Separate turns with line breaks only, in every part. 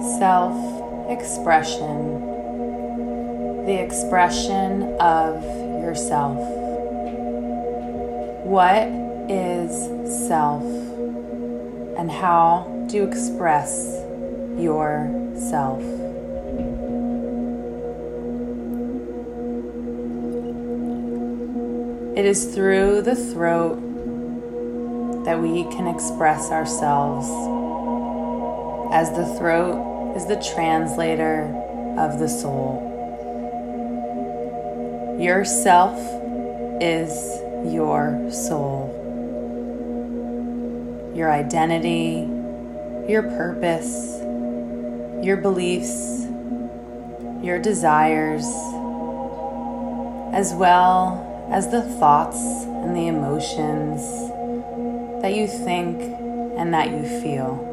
self expression, the expression of yourself. What is self, and how do you express yourself? It is through the throat that we can express ourselves, as the throat is the translator of the soul. Yourself is your soul, your identity, your purpose, your beliefs, your desires, as well as the thoughts and the emotions that you think and that you feel.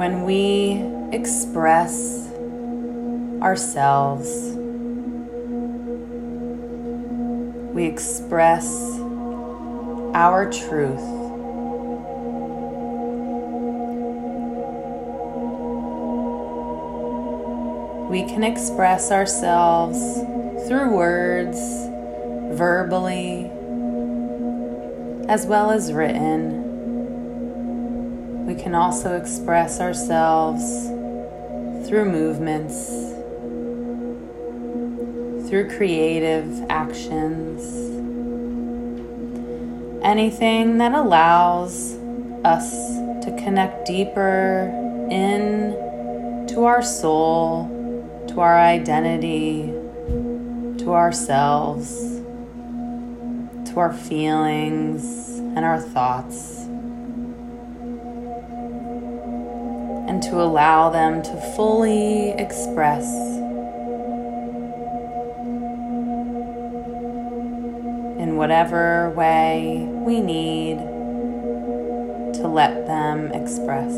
When we express ourselves, we express our truth we can express ourselves through words, verbally, as well as written. Can also express ourselves through movements, through creative actions, anything that allows us to connect deeper in to our soul to our identity, to ourselves, to our feelings and our thoughts, and to allow them to fully express. In whatever way we need to let them express.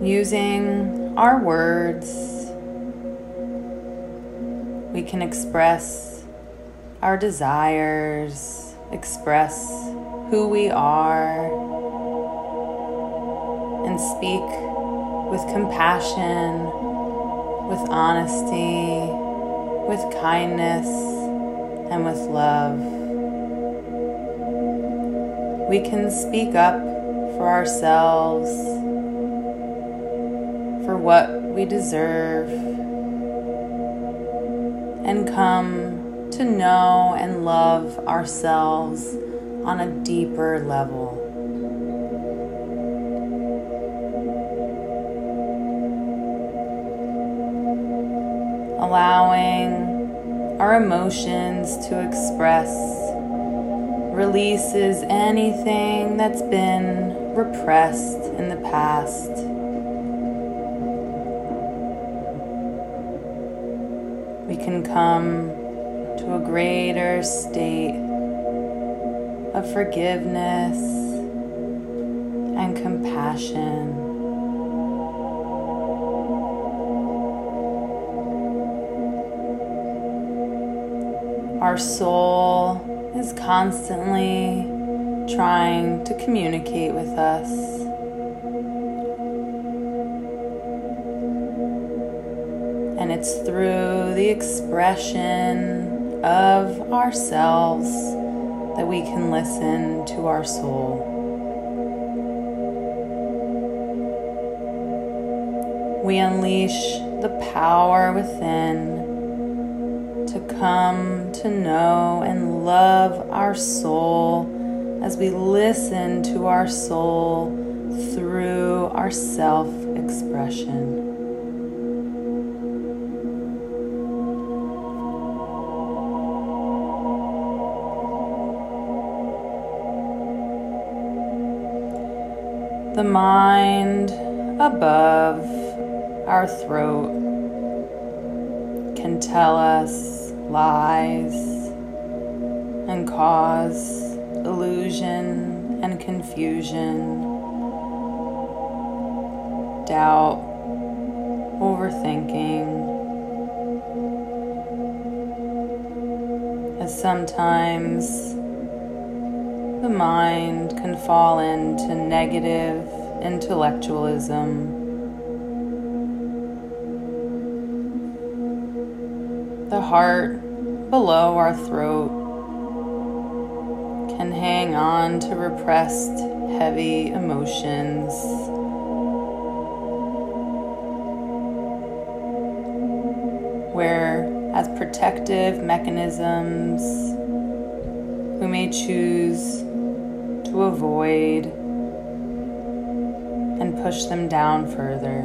Using our words, we can express our desires, express who we are, and speak with compassion, with honesty, with kindness, and with love. We can speak up for ourselves for what we deserve and come to know and love ourselves on a deeper level. Allowing our emotions to express releases anything that's been repressed in the past. We can come to a greater state of forgiveness and compassion. Our soul is constantly trying to communicate with us. And it's through the expression of ourselves that we can listen to our soul. We unleash the power within to come to know and love our soul as we listen to our soul through our self expression. The mind above our throat can tell us lies and cause illusion and confusion, doubt, overthinking, as sometimes the mind can fall into negative intellectualism. The heart below our throat can hang on to repressed, heavy emotions. Where, as protective mechanisms, we may choose to avoid and push them down further.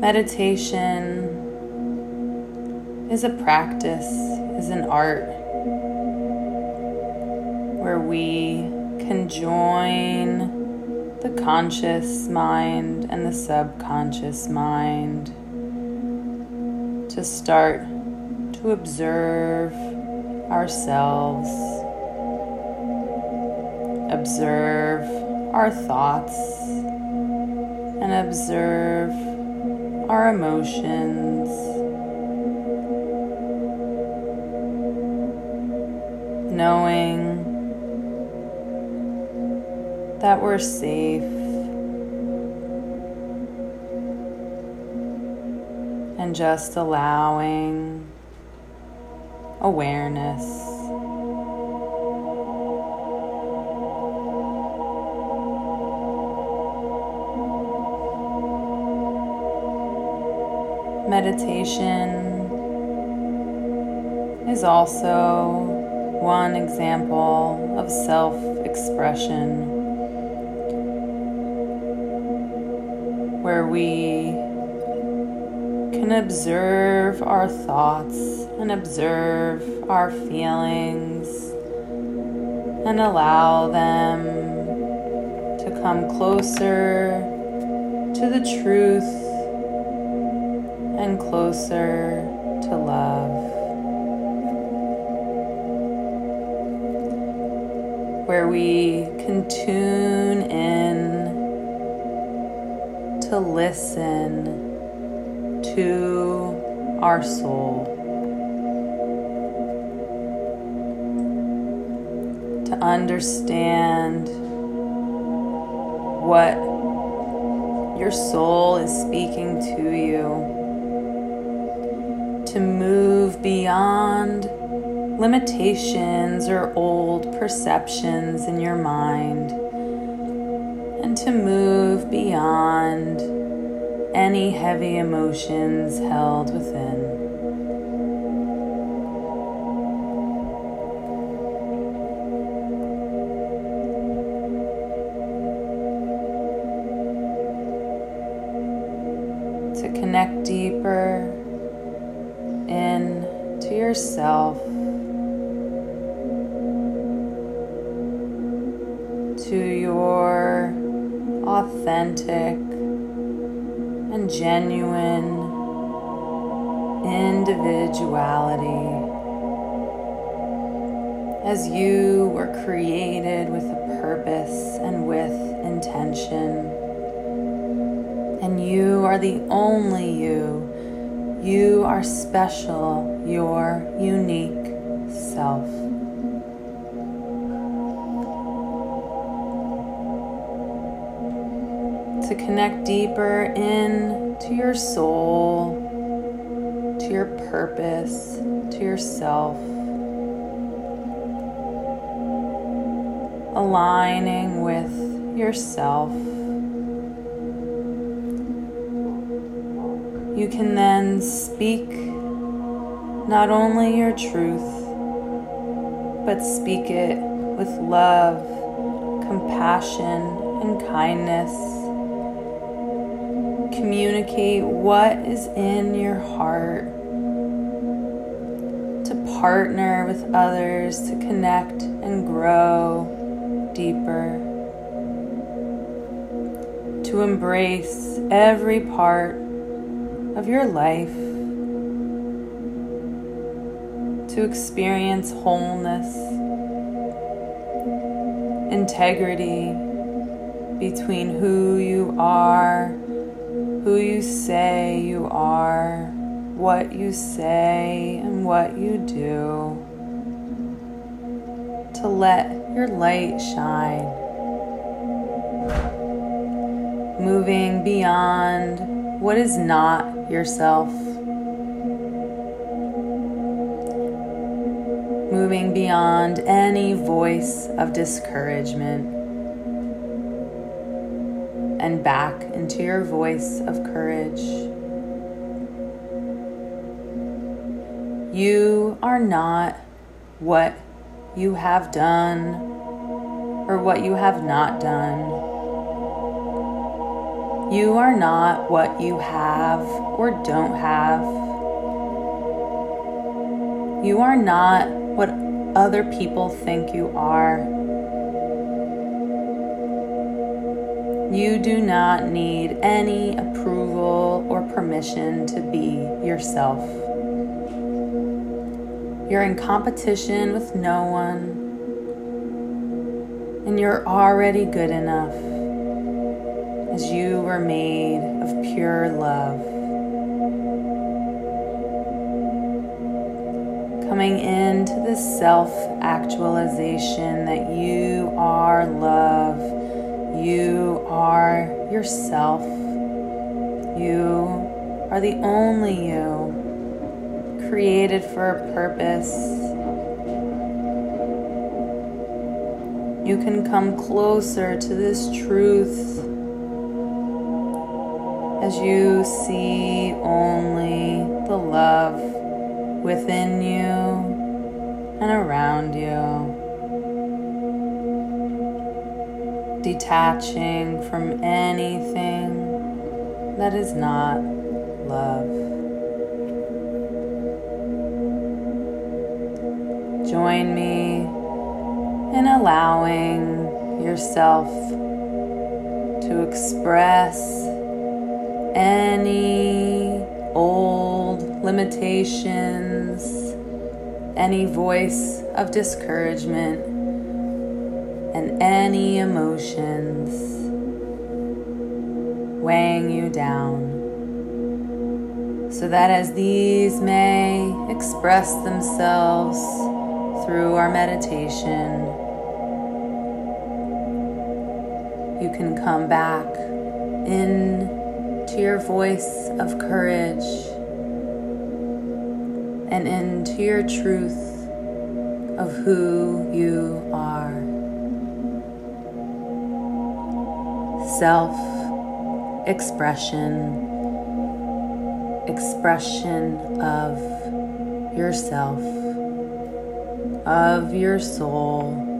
Meditation is a practice, is an art where we can join the conscious mind and the subconscious mind to start to observe ourselves, observe our thoughts, and observe our emotions. Knowing that we're safe and just allowing awareness. meditation is also one example of self expression where we observe our thoughts and observe our feelings and allow them to come closer to the truth and closer to love. Where we can tune in to listen to our soul. To understand what your soul is speaking to you to move beyond limitations or old perceptions in your mind and to move beyond any heavy emotions held within. To connect deeper in to yourself, to your authentic and genuine individuality. As you were created with a purpose and with intention. And you are the only you you are special, your unique self. Connect deeper in to your soul, to your purpose, to yourself. Aligning with yourself. you can then speak not only your truth, but speak it with love, compassion, and kindness. Communicate what is in your heart. To partner with others to connect and grow deeper. To embrace every part of your life to experience wholeness, integrity between who you are who you say you are, what you say, and what you do. To let your light shine, moving beyond what is not yourself. Moving beyond any voice of discouragement and back into your voice of courage. You are not what you have done or what you have not done. You are not what you have or don't have. You are not what other people think you are. You do not need any approval or permission to be yourself. You're in competition with no one, and you're already good enough as you were made of pure love. Coming into this self actualization that you are love you are yourself. You are the only you, created for a purpose. You can come closer to this truth as you see only the love within you and around you. Detaching from anything that is not love. Join me in allowing yourself to express any old limitations, any voice of discouragement and any emotions weighing you down. So that as these may express themselves through our meditation, you can come back in to your voice of courage and into your truth of who you are. Self expression, expression of yourself, of your soul.